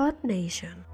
Earth Nation.